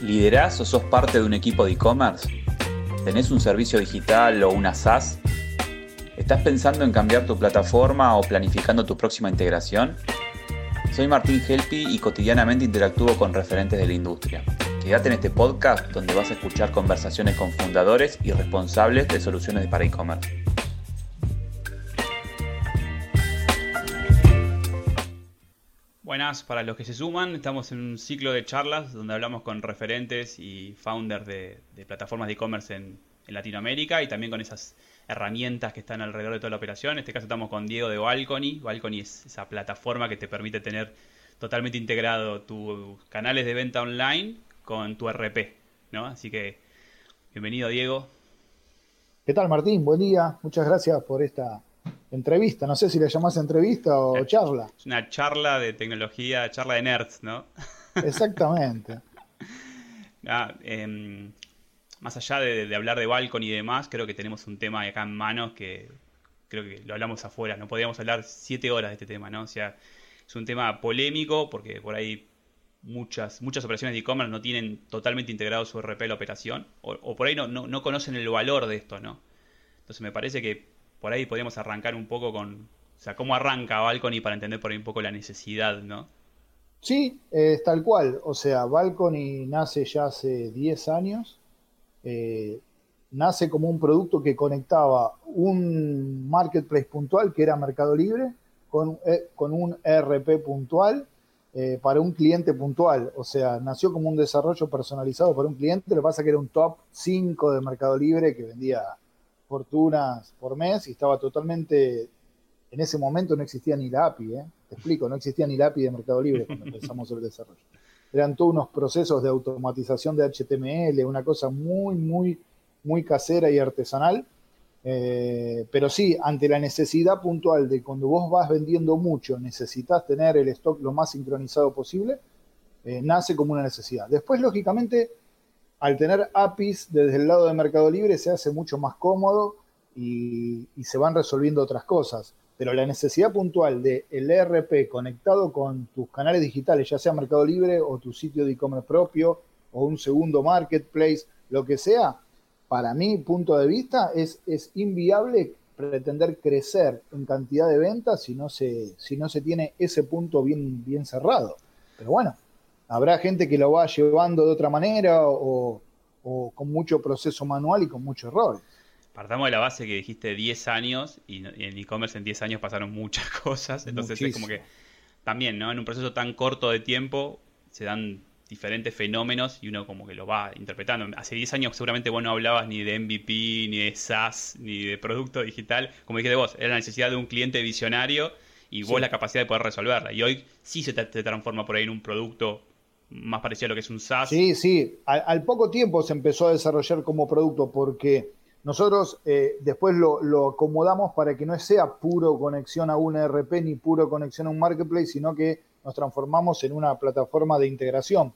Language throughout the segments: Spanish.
¿Liderás o sos parte de un equipo de e-commerce? ¿Tenés un servicio digital o una SaaS? ¿Estás pensando en cambiar tu plataforma o planificando tu próxima integración? Soy Martín Helpi y cotidianamente interactúo con referentes de la industria. Quédate en este podcast donde vas a escuchar conversaciones con fundadores y responsables de soluciones para e-commerce. Buenas para los que se suman. Estamos en un ciclo de charlas donde hablamos con referentes y founders de, plataformas de e-commerce en, Latinoamérica y también con esas herramientas que están alrededor de toda la operación. En este caso estamos con Diego de Balcony. Balcony es esa plataforma que te permite tener totalmente integrado tus canales de venta online con tu RP. ¿no? Así que bienvenido Diego. ¿Qué tal Martín? Buen día. Muchas gracias por esta entrevista, no sé si le llamás entrevista o charla. Es una charla de tecnología, charla de nerds, ¿no? Exactamente. Ah, em, más allá de, hablar de Balcon y demás, creo que tenemos un tema acá en manos que creo que lo hablamos afuera, no podríamos hablar siete horas de este tema, ¿no? O sea, es un tema polémico porque por ahí muchas, muchas operaciones de e-commerce no tienen totalmente integrado su RP la operación, o, por ahí no, no, no, conocen el valor de esto, ¿no? Entonces me parece que por ahí podríamos arrancar un poco con, o sea, cómo arranca Balcony para entender por ahí un poco la necesidad, ¿no? Sí, es tal cual. O sea, Balcony nace ya hace 10 años. Eh, nace como un producto que conectaba un marketplace puntual, que era Mercado Libre, con, eh, un ERP puntual eh, para un cliente puntual. O sea, nació como un desarrollo personalizado para un cliente. Lo que pasa es que era un top 5 de Mercado Libre que vendía fortunas por mes y estaba totalmente, en ese momento no existía ni la API, ¿eh? te explico, no existía ni la API de Mercado Libre cuando empezamos el desarrollo. Eran todos unos procesos de automatización de HTML, una cosa muy, muy, muy casera y artesanal. Eh, pero sí, ante la necesidad puntual de cuando vos vas vendiendo mucho, necesitas tener el stock lo más sincronizado posible, eh, nace como una necesidad. Después, lógicamente, al tener APIs desde el lado de Mercado Libre se hace mucho más cómodo y, se van resolviendo otras cosas. Pero la necesidad puntual de el ERP conectado con tus canales digitales, ya sea Mercado Libre o tu sitio de e-commerce propio o un segundo marketplace, lo que sea, para mi punto de vista es, es inviable pretender crecer en cantidad de ventas si no se, si no se tiene ese punto bien, bien cerrado. Pero bueno, Habrá gente que lo va llevando de otra manera o, con mucho proceso manual y con muchos errores. Partamos de la base que dijiste 10 años y en e-commerce en 10 años pasaron muchas cosas, entonces es como que también, ¿no? En un proceso tan corto de tiempo se dan diferentes fenómenos y uno como que lo va interpretando. Hace 10 años seguramente vos no hablabas ni de MVP, ni de SaaS, ni de producto digital. Como dijiste vos, era la necesidad de un cliente visionario y vos la capacidad de poder resolverla. Y hoy sí se, te, transforma por ahí en un producto más parecido a lo que es un SaaS. Sí, sí. Al, poco tiempo se empezó a desarrollar como producto porque nosotros eh, después lo, acomodamos para que no sea puro conexión a un ERP ni puro conexión a un marketplace, sino que nos transformamos en una plataforma de integración.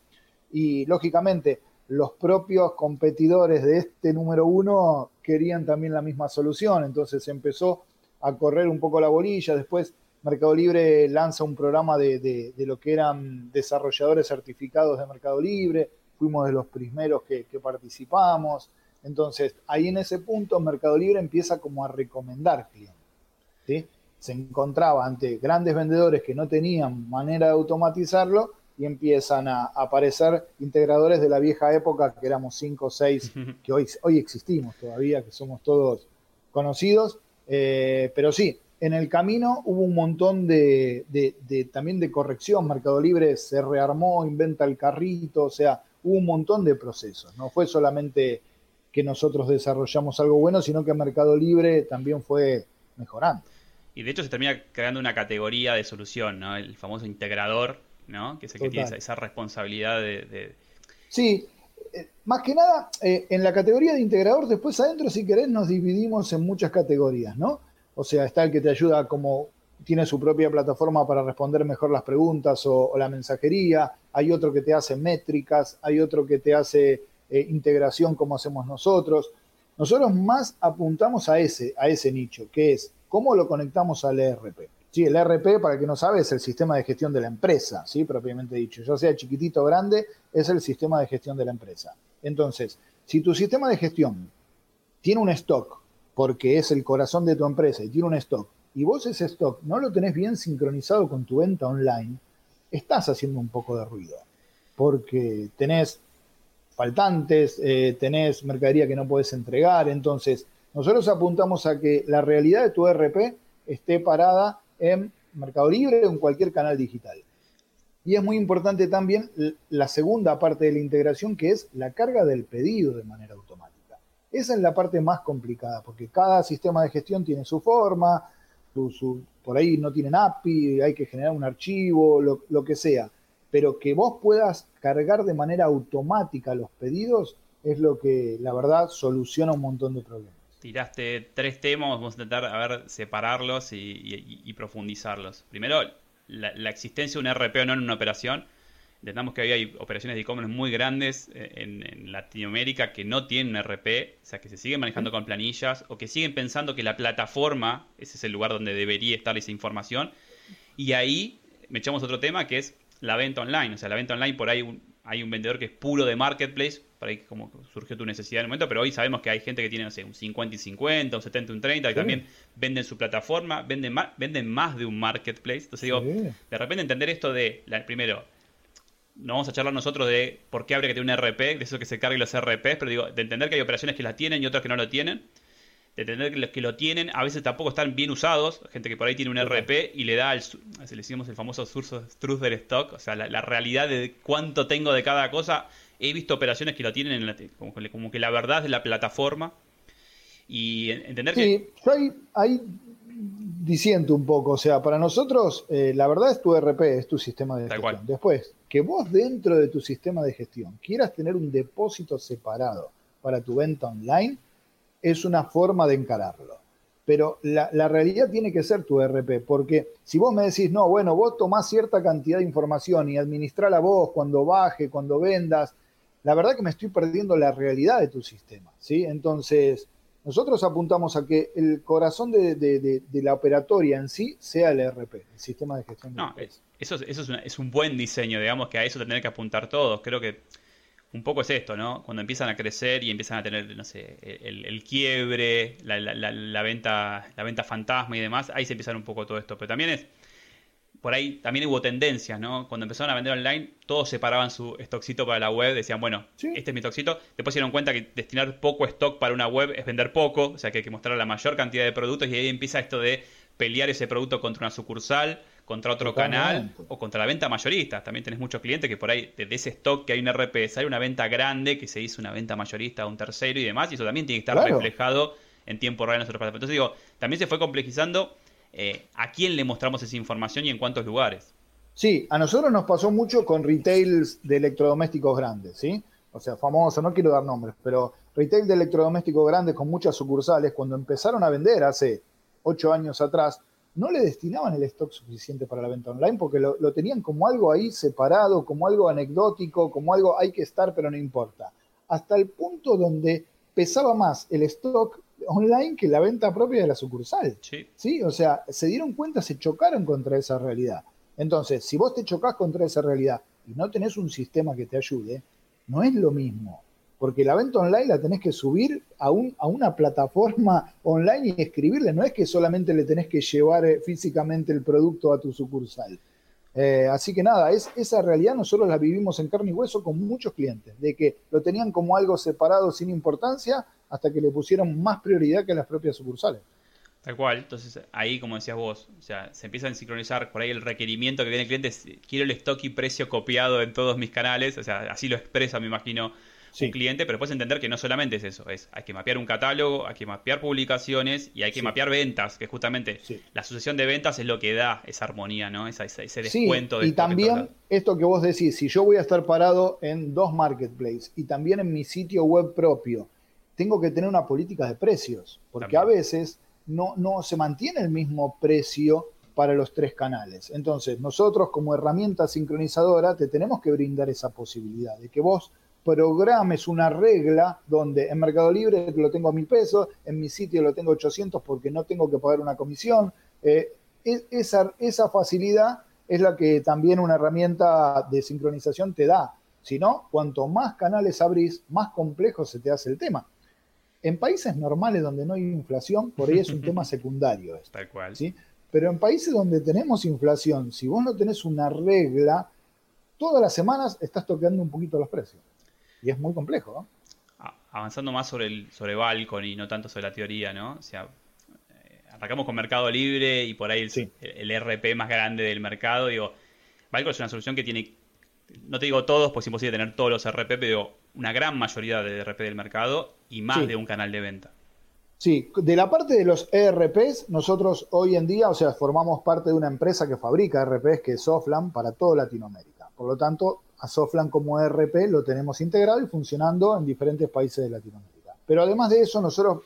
Y lógicamente, los propios competidores de este número uno querían también la misma solución, entonces empezó a correr un poco la bolilla, después Mercado Libre lanza un programa de, lo que eran desarrolladores certificados de Mercado Libre, fuimos de los primeros que, participamos. Entonces, ahí en ese punto Mercado Libre empieza como a recomendar clientes. Se encontraba ante grandes vendedores que no tenían manera de automatizarlo y empiezan a aparecer integradores de la vieja época, que éramos cinco o seis, que hoy, hoy existimos todavía, que somos todos conocidos. Eh, pero sí, en el camino hubo un montón de, también de corrección. Mercado Libre se rearmó, inventa el carrito, o sea, hubo un montón de procesos. No fue solamente que nosotros desarrollamos algo bueno, sino que Mercado Libre también fue mejorando. Y de hecho se termina creando una categoría de solución, ¿no? El famoso integrador, ¿no? Que es el que tiene esa, responsabilidad de, Sí, eh, más que nada, eh, en la categoría de integrador, después adentro, si querés, nos dividimos en muchas categorías, ¿no? O sea, está el que te ayuda como tiene su propia plataforma para responder mejor las preguntas o, la mensajería, hay otro que te hace métricas, hay otro que te hace eh, integración como hacemos nosotros. Nosotros más apuntamos a ese, a ese nicho, que es cómo lo conectamos al ERP. Sí, el RP, para el que no sabe, es el sistema de gestión de la empresa, ¿sí? propiamente dicho. Ya sea chiquitito o grande, es el sistema de gestión de la empresa. Entonces, si tu sistema de gestión tiene un stock, porque es el corazón de tu empresa y tiene un stock, y vos ese stock no lo tenés bien sincronizado con tu venta online, estás haciendo un poco de ruido, porque tenés faltantes, eh, tenés mercadería que no puedes entregar, entonces nosotros apuntamos a que la realidad de tu RP esté parada en Mercado Libre o en cualquier canal digital. Y es muy importante también la segunda parte de la integración, que es la carga del pedido de manera automática. Esa es la parte más complicada, porque cada sistema de gestión tiene su forma, por ahí no tienen API, hay que generar un archivo, lo, que sea. Pero que vos puedas cargar de manera automática los pedidos es lo que, la verdad, soluciona un montón de problemas tiraste tres temas, vamos a intentar a ver, separarlos y, profundizarlos. Primero, la, existencia de un RP o no en una operación. Entendamos que hay operaciones de e-commerce muy grandes eh, en, Latinoamérica que no tienen un RP, o sea, que se siguen manejando con planillas o que siguen pensando que la plataforma, ese es el lugar donde debería estar esa información. Y ahí me echamos otro tema que es la venta online. O sea, la venta online por ahí hay un vendedor que es puro de marketplace, por ahí como surgió tu necesidad en el momento, pero hoy sabemos que hay gente que tiene, no sé, un 50 y 50, un 70 y un 30, y también venden su plataforma, venden más, venden más de un marketplace. Entonces digo, de repente entender esto de, primero, no vamos a charlar nosotros de por qué habría que tener un RP, de eso que se carguen los RPs, pero digo, de entender que hay operaciones que la tienen y otras que no lo tienen de entender que los que lo tienen a veces tampoco están bien usados, gente que por ahí tiene un RP y le da el, le decimos el famoso truth del stock, o sea, la, realidad de cuánto tengo de cada cosa. He visto operaciones que lo tienen en como, como, que la verdad es la plataforma y entender sí, que... yo ahí, ahí diciendo un poco, o sea, para nosotros eh, la verdad es tu RP, es tu sistema de gestión. Después, que vos dentro de tu sistema de gestión quieras tener un depósito separado para tu venta online, es una forma de encararlo. Pero la, realidad tiene que ser tu RP, porque si vos me decís, no, bueno, vos tomás cierta cantidad de información y administrala vos cuando baje, cuando vendas, la verdad que me estoy perdiendo la realidad de tu sistema, ¿sí? Entonces, nosotros apuntamos a que el corazón de, la operatoria en sí sea el RP, el sistema de gestión. no, eso, eso es, un buen diseño, digamos que a eso tendrán que apuntar todos. Creo que un poco es esto, ¿no? Cuando empiezan a crecer y empiezan a tener, no sé, el, quiebre, la, la, venta, la venta fantasma y demás, ahí se empieza un poco todo esto. Pero también es, por ahí también hubo tendencias, ¿no? Cuando empezaron a vender online, todos separaban su stockcito para la web, decían, bueno, este es mi stockcito. Después se dieron cuenta que destinar poco stock para una web es vender poco, o sea que hay que mostrar la mayor cantidad de productos y ahí empieza esto de pelear ese producto contra una sucursal contra otro canal o contra la venta mayorista. También tenés muchos clientes que por ahí, de ese stock que hay un RP, hay una venta grande que se hizo una venta mayorista a un tercero y demás, y eso también tiene que estar reflejado en tiempo real en nuestros plataformas. Entonces digo, también se fue complejizando eh, a quién le mostramos esa información y en cuántos lugares. Sí, a nosotros nos pasó mucho con retails de electrodomésticos grandes, ¿sí? O sea, famoso, no quiero dar nombres, pero retail de electrodomésticos grandes con muchas sucursales, cuando empezaron a vender hace ocho años atrás, no le destinaban el stock suficiente para la venta online porque lo, tenían como algo ahí separado, como algo anecdótico, como algo hay que estar pero no importa. Hasta el punto donde pesaba más el stock online que la venta propia de la sucursal. Sí. ¿Sí? O sea, se dieron cuenta, se chocaron contra esa realidad. Entonces, si vos te chocás contra esa realidad y no tenés un sistema que te ayude, no es lo mismo porque la venta online la tenés que subir a, un, a una plataforma online y escribirle, no es que solamente le tenés que llevar eh, físicamente el producto a tu sucursal. Eh, así que nada, es, esa realidad nosotros la vivimos en carne y hueso con muchos clientes, de que lo tenían como algo separado sin importancia hasta que le pusieron más prioridad que las propias sucursales. Tal cual, entonces ahí como decías vos, o sea, se empieza a sincronizar por ahí el requerimiento que viene el cliente, quiero el stock y precio copiado en todos mis canales, o sea, así lo expresa, me imagino, un cliente, pero puedes entender que no solamente es eso, es hay que mapear un catálogo, hay que mapear publicaciones y hay que mapear ventas, que justamente la sucesión de ventas es lo que da esa armonía, ¿no? Esa, ese descuento. De y también esto que vos decís, si yo voy a estar parado en dos marketplaces y también en mi sitio web propio, tengo que tener una política de precios, porque a veces no, no se mantiene el mismo precio para los tres canales. Entonces, nosotros como herramienta sincronizadora te tenemos que brindar esa posibilidad de que vos programes una regla donde en Mercado Libre lo tengo a mil pesos, en mi sitio lo tengo 800 porque no tengo que pagar una comisión. Eh, esa, esa facilidad es la que también una herramienta de sincronización te da. Si no, cuanto más canales abrís, más complejo se te hace el tema. En países normales donde no hay inflación, por ahí es un tema secundario. Tal cual. ¿sí? Pero en países donde tenemos inflación, si vos no tenés una regla, todas las semanas estás tocando un poquito los precios. Y es muy complejo, ¿no? Avanzando más sobre el sobre Balcon y no tanto sobre la teoría, ¿no? O sea, eh, arrancamos con Mercado Libre y por ahí el, RP más grande del mercado. Digo, Balcon es una solución que tiene, no te digo todos, pues es imposible tener todos los RP, pero una gran mayoría de RP del mercado y más de un canal de venta. Sí, de la parte de los ERPs, nosotros hoy en día, o sea, formamos parte de una empresa que fabrica ERPs, que es Softland, para toda Latinoamérica. Por lo tanto, a Softland como ERP lo tenemos integrado y funcionando en diferentes países de Latinoamérica. Pero además de eso, nosotros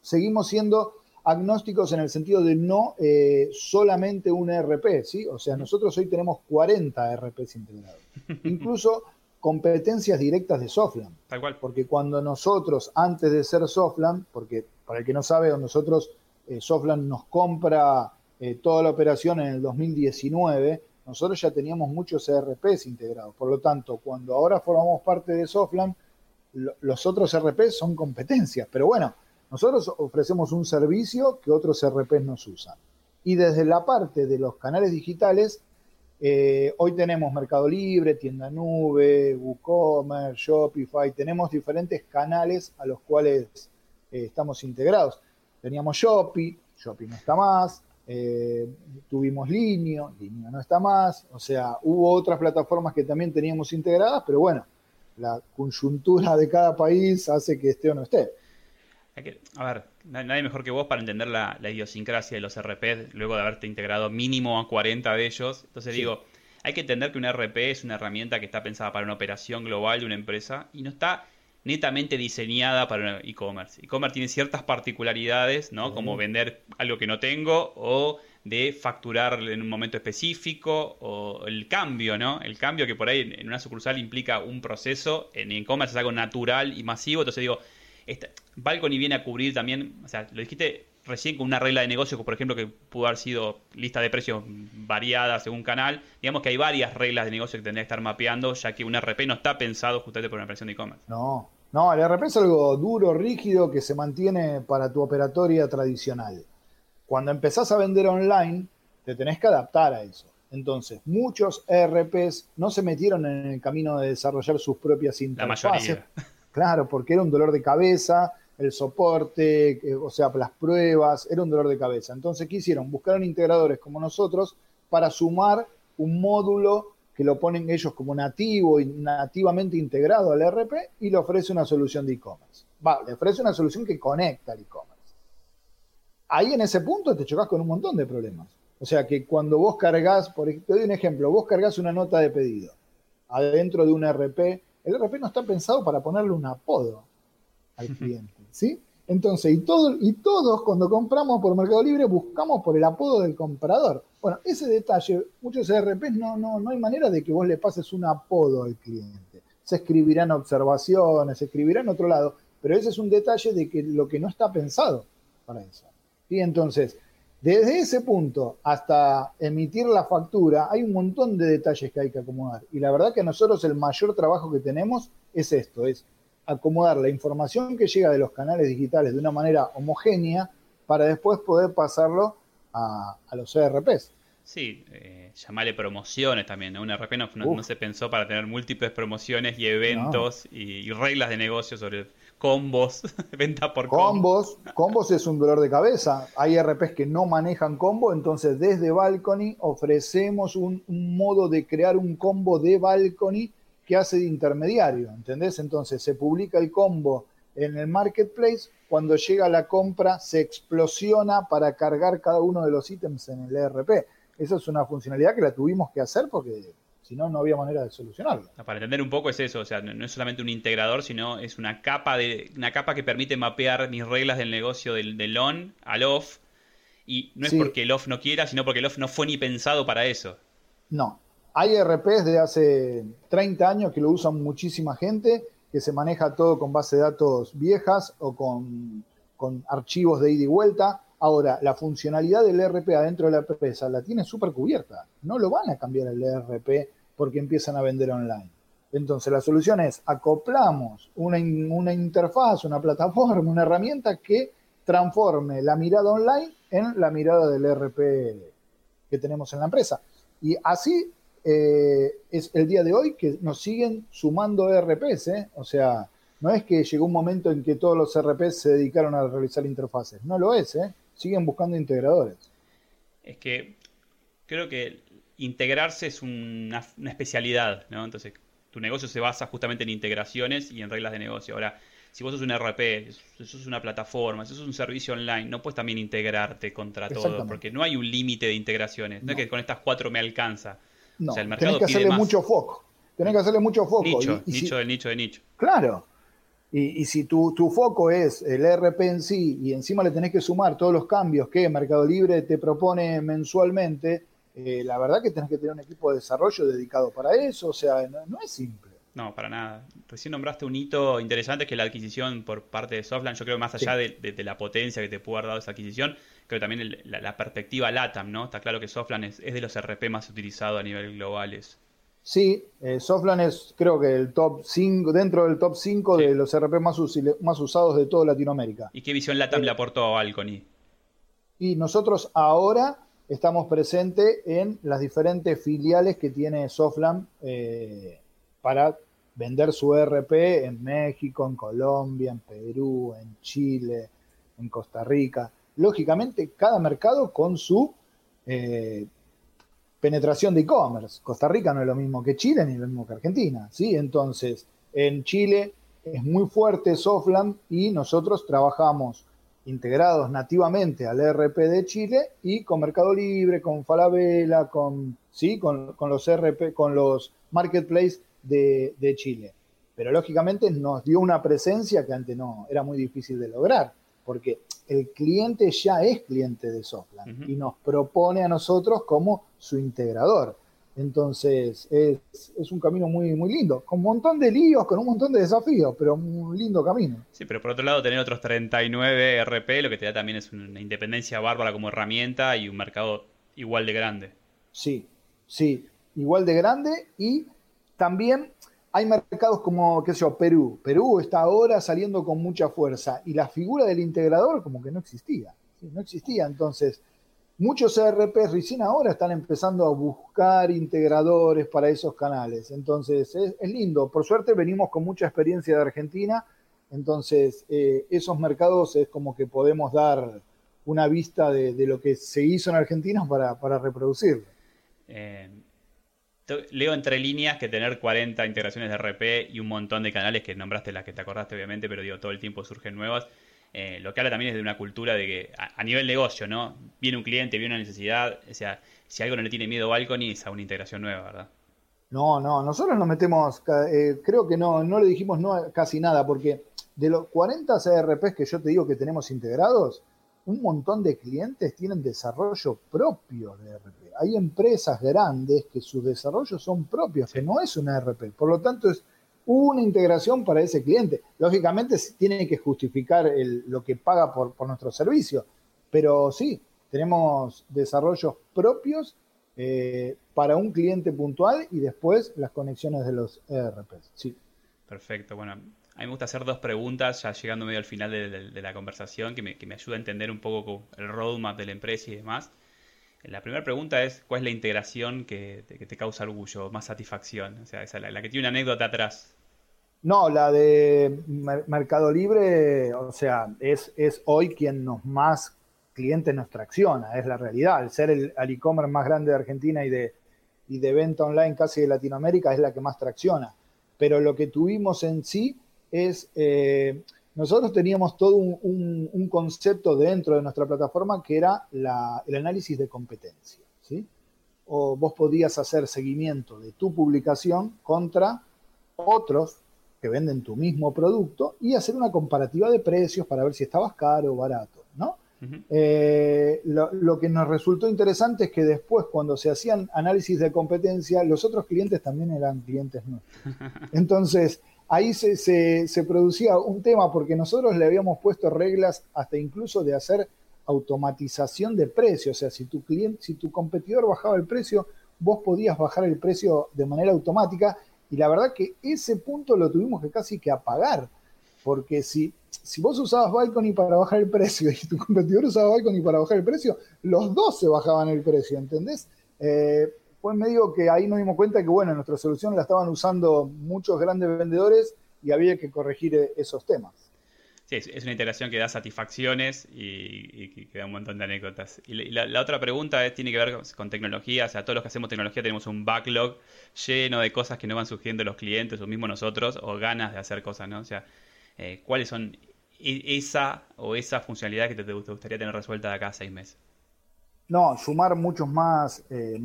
seguimos siendo agnósticos en el sentido de no eh, solamente un ERP, ¿sí? O sea, nosotros hoy tenemos 40 ERPs integrados. Incluso competencias directas de Softland. Tal cual. Porque cuando nosotros, antes de ser Softland, porque para el que no sabe, nosotros, eh, Softland nos compra eh, toda la operación en el 2019, nosotros ya teníamos muchos ERPs integrados. Por lo tanto, cuando ahora formamos parte de Softland, los otros ERPs son competencias. Pero bueno, nosotros ofrecemos un servicio que otros ERPs nos usan. Y desde la parte de los canales digitales, eh, hoy tenemos Mercado Libre, Tienda Nube, WooCommerce, Shopify, tenemos diferentes canales a los cuales eh, estamos integrados. Teníamos Shopee, Shopee no está más, eh, tuvimos Linio, Linio no está más, o sea, hubo otras plataformas que también teníamos integradas, pero bueno, la coyuntura de cada país hace que esté o no esté. A ver, nadie mejor que vos para entender la, idiosincrasia de los RP luego de haberte integrado mínimo a 40 de ellos. Entonces digo, hay que entender que un RP es una herramienta que está pensada para una operación global de una empresa y no está netamente diseñada para e-commerce. E-commerce tiene ciertas particularidades, ¿no? Como vender algo que no tengo o de facturar en un momento específico o el cambio, ¿no? El cambio que por ahí en una sucursal implica un proceso, en e-commerce es algo natural y masivo, entonces digo, esta, Balcony viene a cubrir también, o sea, lo dijiste recién con una regla de negocio, por ejemplo, que pudo haber sido lista de precios variada según canal. Digamos que hay varias reglas de negocio que tendría que estar mapeando, ya que un RP no está pensado justamente para una operación de e-commerce. No, no, el RP es algo duro, rígido, que se mantiene para tu operatoria tradicional. Cuando empezás a vender online, te tenés que adaptar a eso. Entonces, muchos ERPs no se metieron en el camino de desarrollar sus propias interfaces. La mayoría. Claro, porque era un dolor de cabeza, el soporte, eh, o sea, las pruebas, era un dolor de cabeza. Entonces, ¿qué hicieron? Buscaron integradores como nosotros para sumar un módulo que lo ponen ellos como nativo y nativamente integrado al RP y le ofrece una solución de e-commerce. Va, le ofrece una solución que conecta al e-commerce. Ahí en ese punto te chocas con un montón de problemas. O sea que cuando vos cargas, por te doy un ejemplo, vos cargas una nota de pedido adentro de un RP el RP no está pensado para ponerle un apodo al cliente, ¿sí? Entonces, y, todo, y todos cuando compramos por Mercado Libre buscamos por el apodo del comprador. Bueno, ese detalle, muchos RPs no, no, no hay manera de que vos le pases un apodo al cliente. Se escribirán observaciones, se escribirá en otro lado, pero ese es un detalle de que lo que no está pensado para eso. Y entonces, desde ese punto hasta emitir la factura hay un montón de detalles que hay que acomodar. Y la verdad que nosotros el mayor trabajo que tenemos es esto, es acomodar la información que llega de los canales digitales de una manera homogénea para después poder pasarlo a, los ERPs. Sí, eh, llamarle promociones también. Un ERP no, se pensó para tener múltiples promociones y eventos y, y, reglas de negocio sobre combos, venta por combos. Combos es un dolor de cabeza. Hay RPs que no manejan combo, entonces desde Balcony ofrecemos un, modo de crear un combo de Balcony que hace de intermediario, ¿entendés? Entonces se publica el combo en el marketplace, cuando llega la compra se explosiona para cargar cada uno de los ítems en el ERP. Esa es una funcionalidad que la tuvimos que hacer porque si no, no había manera de solucionarlo. Para entender un poco es eso, o sea, no es solamente un integrador, sino es una capa, de, una capa que permite mapear mis reglas del negocio del, del on al off. Y no es porque el off no quiera, sino porque el off no fue ni pensado para eso. No. Hay RPs de hace 30 años que lo usan muchísima gente, que se maneja todo con base de datos viejas o con, con archivos de ida y vuelta. Ahora, la funcionalidad del ERP adentro de la empresa la tiene súper cubierta. No lo van a cambiar el ERP porque empiezan a vender online. Entonces, la solución es acoplamos una, una interfaz, una plataforma, una herramienta que transforme la mirada online en la mirada del ERP que tenemos en la empresa. Y así eh, es el día de hoy que nos siguen sumando ERPs. ¿eh? O sea, no es que llegó un momento en que todos los ERPs se dedicaron a realizar interfaces. No lo es, ¿eh? siguen buscando integradores. Es que creo que integrarse es una, especialidad, ¿no? Entonces, tu negocio se basa justamente en integraciones y en reglas de negocio. Ahora, si vos sos un RP, si sos una plataforma, si sos un servicio online, no puedes también integrarte contra todo, porque no hay un límite de integraciones. No. es que con estas cuatro me alcanza. No, o sea, el mercado tenés que hacerle mucho foco. Tenés que hacerle mucho foco. Nicho, nicho del nicho de nicho. Claro. Y, si tu, foco es el RP en sí y encima le tenés que sumar todos los cambios que Mercado Libre te propone mensualmente, eh, la verdad que tenés que tener un equipo de desarrollo dedicado para eso. O sea, no, es simple. No, para nada. Recién nombraste un hito interesante que es la adquisición por parte de Softland. Yo creo que más allá de, la potencia que te pudo haber dado esa adquisición, creo que también la, perspectiva LATAM, ¿no? Está claro que Softland es, es de los RP más utilizados a nivel global. Sí, eh, Softland es creo que el top 5, dentro del top 5 de los RP más, más, usados de toda Latinoamérica. ¿Y qué visión LATAM le aportó a Alconi? Y nosotros ahora estamos presentes en las diferentes filiales que tiene Softland eh, para vender su RP en México, en Colombia, en Perú, en Chile, en Costa Rica. Lógicamente, cada mercado con su eh, penetración de e-commerce. Costa Rica no es lo mismo que Chile ni lo mismo que Argentina, ¿sí? Entonces, en Chile es muy fuerte Softland y nosotros trabajamos integrados nativamente al ERP de Chile y con Mercado Libre, con Falabella, con, ¿sí? con, los RP, con los marketplaces de, de Chile. Pero lógicamente nos dio una presencia que antes no era muy difícil de lograr, porque el cliente ya es cliente de Softland y nos propone a nosotros como su integrador. Entonces, es, un camino muy, muy lindo, con un montón de líos, con un montón de desafíos, pero un lindo camino. Sí, pero por otro lado, tener otros 39 RP lo que te da también es una independencia bárbara como herramienta y un mercado igual de grande. Sí, sí, igual de grande y también hay mercados como, qué sé yo, Perú. Perú está ahora saliendo con mucha fuerza y la figura del integrador como que no existía. No existía. Entonces, muchos ERPs recién ahora están empezando a buscar integradores para esos canales. Entonces, es, lindo. Por suerte venimos con mucha experiencia de Argentina. Entonces, eh, esos mercados es como que podemos dar una vista de, lo que se hizo en Argentina para, para reproducirlo. Eh, leo entre líneas que tener 40 integraciones de RP y un montón de canales que nombraste las que te acordaste obviamente, pero digo, todo el tiempo surgen nuevas. Eh, lo que habla también es de una cultura de que a, nivel negocio, ¿no? Viene un cliente, viene una necesidad, o sea, si algo no le tiene miedo a Balcony es a una integración nueva, ¿verdad? No, no, nosotros nos metemos, eh, creo que no, no le dijimos no casi nada, porque de los 40 CRPs que yo te digo que tenemos integrados, un montón de clientes tienen desarrollo propio de RP. Hay empresas grandes que sus desarrollos son propios, que no es una RP. Por lo tanto, es una integración para ese cliente. Lógicamente, tiene que justificar lo que paga por, nuestro servicio. Pero sí, tenemos desarrollos propios eh, para un cliente puntual y después las conexiones de los ERPs. Sí. Perfecto. Bueno, a mí me gusta hacer dos preguntas, ya llegando medio al final de, la conversación, que me, que me, ayuda a entender un poco el roadmap de la empresa y demás. La primera pregunta es, ¿cuál es la integración que, te causa orgullo, más satisfacción? O sea, esa, la, que tiene una anécdota atrás. No, la de Mercado Libre, o sea, es, es hoy quien nos más clientes nos tracciona, es la realidad. Al ser el e-commerce más grande de Argentina y de, y de venta online casi de Latinoamérica, es la que más tracciona. Pero lo que tuvimos en sí es, eh, nosotros teníamos todo un, concepto dentro de nuestra plataforma que era el análisis de competencia. ¿sí? O vos podías hacer seguimiento de tu publicación contra otros que venden tu mismo producto y hacer una comparativa de precios para ver si estabas caro o barato. ¿no? Eh, lo, lo, que nos resultó interesante es que después, cuando se hacían análisis de competencia, los otros clientes también eran clientes nuestros. Entonces, ahí se, producía un tema porque nosotros le habíamos puesto reglas hasta incluso de hacer automatización de precios. O sea, si tu cliente, si tu competidor bajaba el precio, vos podías bajar el precio de manera automática. Y la verdad que ese punto lo tuvimos que casi que apagar. Porque si, si vos usabas Balcony para bajar el precio y tu competidor usaba Balcony para bajar el precio, los dos se bajaban el precio, ¿entendés? Eh, pues me digo que ahí nos dimos cuenta que, bueno, nuestra solución la estaban usando muchos grandes vendedores y había que corregir eh, esos temas. Sí, es una integración que da satisfacciones y, que da un montón de anécdotas. Y la, otra pregunta tiene que ver con, tecnología. O sea, todos los que hacemos tecnología tenemos un backlog lleno de cosas que nos van surgiendo los clientes o mismo nosotros o ganas de hacer cosas, ¿no? O sea, eh, ¿cuáles son e, esa o esa funcionalidad que te, gustaría tener resuelta de acá a seis meses? No, sumar muchos más eh.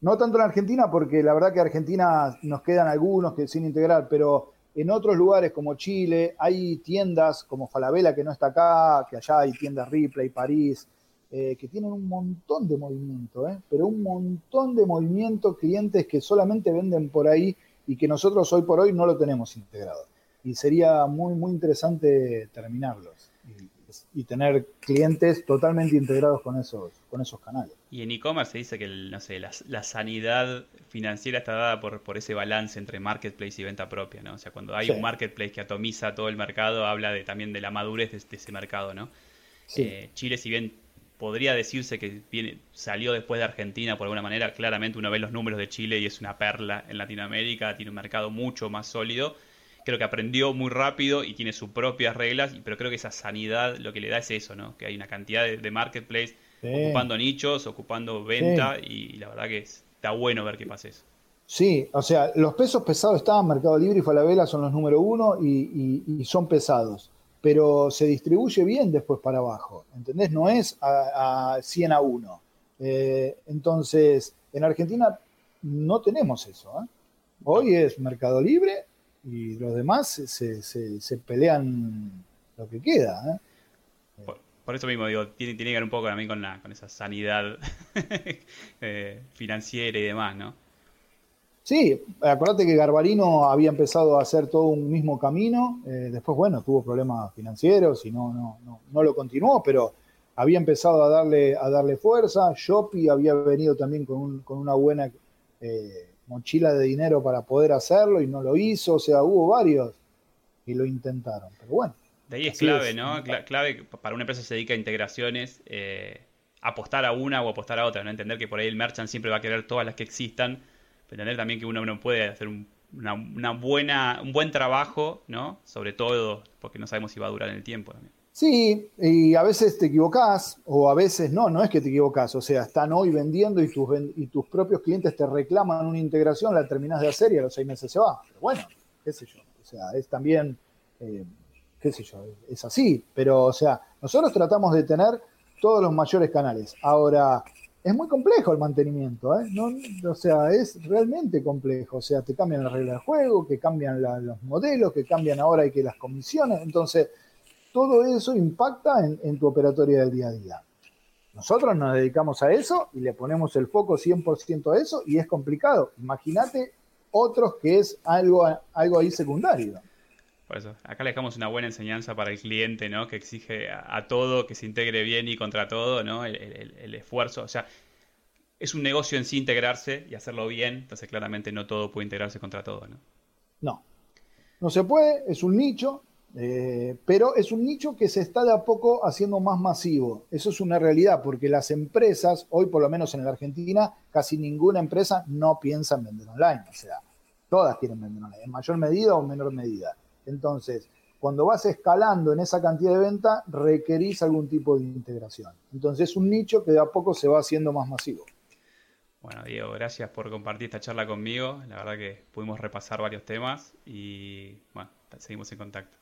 No tanto en Argentina, porque la verdad que en Argentina nos quedan algunos que sin integrar, pero en otros lugares como Chile hay tiendas como Falabella que no está acá, que allá hay tiendas Ripley, París, eh, que tienen un montón de movimiento, ¿eh? pero un montón de movimiento, clientes que solamente venden por ahí y que nosotros hoy por hoy no lo tenemos integrado. Y sería muy, muy interesante terminarlos y tener clientes totalmente integrados con esos, con esos canales. Y en e-commerce se dice que no sé, la, sanidad financiera está dada por, por ese balance entre marketplace y venta propia, ¿no? O sea, cuando hay un marketplace que atomiza todo el mercado, habla de, también de la madurez de, ese mercado, ¿no? Eh, Chile, si bien podría decirse que viene, salió después de Argentina por alguna manera, claramente uno ve los números de Chile y es una perla en Latinoamérica, tiene un mercado mucho más sólido creo que aprendió muy rápido y tiene sus propias reglas, pero creo que esa sanidad lo que le da es eso, ¿no? Que hay una cantidad de, marketplace ocupando nichos, ocupando venta y, la verdad que está bueno ver que pase eso. Sí, o sea, los pesos pesados estaban, Mercado Libre y Falabella son los número uno y, son pesados, pero se distribuye bien después para abajo, ¿entendés? No es a, 100 a 1. Eh, entonces, en Argentina no tenemos eso. ¿eh? Hoy es Mercado Libre y los demás se, se, pelean lo que queda. ¿eh? Por, eso mismo digo, tiene, tiene que ver un poco también con, la, con esa sanidad eh, financiera y demás, ¿no? Sí, acuérdate que Garbarino había empezado a hacer todo un mismo camino, eh, después, bueno, tuvo problemas financieros y no, no, no, no, lo continuó, pero había empezado a darle, a darle fuerza, Shopee había venido también con, un, con una buena mochila de dinero para poder hacerlo y no lo hizo, o sea, hubo varios que lo intentaron, pero bueno. De ahí es clave, ¿no? clave para una empresa que se dedica a integraciones, eh, apostar a una o apostar a otra, ¿no? Entender que por ahí el merchant siempre va a querer todas las que existan, pero entender también que uno no puede hacer una, buena, un buen trabajo, ¿no? Sobre todo porque no sabemos si va a durar en el tiempo también. Sí, y a veces te equivocás, o a veces no, no es que te equivocás, o sea, están hoy vendiendo y tus, y tus propios clientes te reclaman una integración, la terminás de hacer y a los seis meses se va. Pero bueno, qué sé yo, o sea, es también, eh, qué sé yo, es así, pero o sea, nosotros tratamos de tener todos los mayores canales. Ahora, es muy complejo el mantenimiento, ¿eh? o sea, es realmente complejo, o sea, te cambian las reglas del juego, que cambian los modelos, que cambian ahora y que las comisiones, entonces todo eso impacta en, tu operatoria del día a día. Nosotros nos dedicamos a eso y le ponemos el foco 100% a eso y es complicado. Imagínate otros que es algo, algo ahí secundario. Por eso, acá le dejamos una buena enseñanza para el cliente, ¿no? Que exige a, todo, que se integre bien y contra todo, ¿no? El, esfuerzo, o sea, es un negocio en sí integrarse y hacerlo bien, entonces claramente no todo puede integrarse contra todo, ¿no? No, no se puede, es un nicho, eh, pero es un nicho que se está de a poco haciendo más masivo. Eso es una realidad, porque las empresas, hoy por lo menos en la Argentina, casi ninguna empresa no piensa en vender online. O sea, todas quieren vender online, en mayor medida o en menor medida. Entonces, cuando vas escalando en esa cantidad de venta, requerís algún tipo de integración. Entonces, es un nicho que de a poco se va haciendo más masivo. Bueno, Diego, gracias por compartir esta charla conmigo. La verdad que pudimos repasar varios temas y bueno, seguimos en contacto.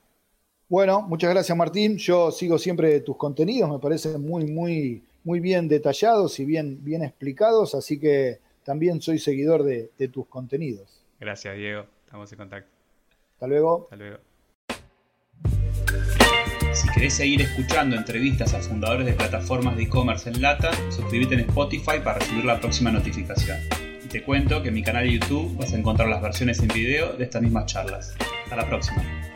Bueno, muchas gracias Martín. Yo sigo siempre tus contenidos, me parecen muy, muy, muy bien detallados y bien, bien explicados, así que también soy seguidor de, de tus contenidos. Gracias Diego, estamos en contacto. Hasta luego. Hasta luego. Si querés seguir escuchando entrevistas a fundadores de plataformas de e-commerce en Lata, suscríbete en Spotify para recibir la próxima notificación. Y te cuento que en mi canal de YouTube vas a encontrar las versiones en video de estas mismas charlas. Hasta la próxima.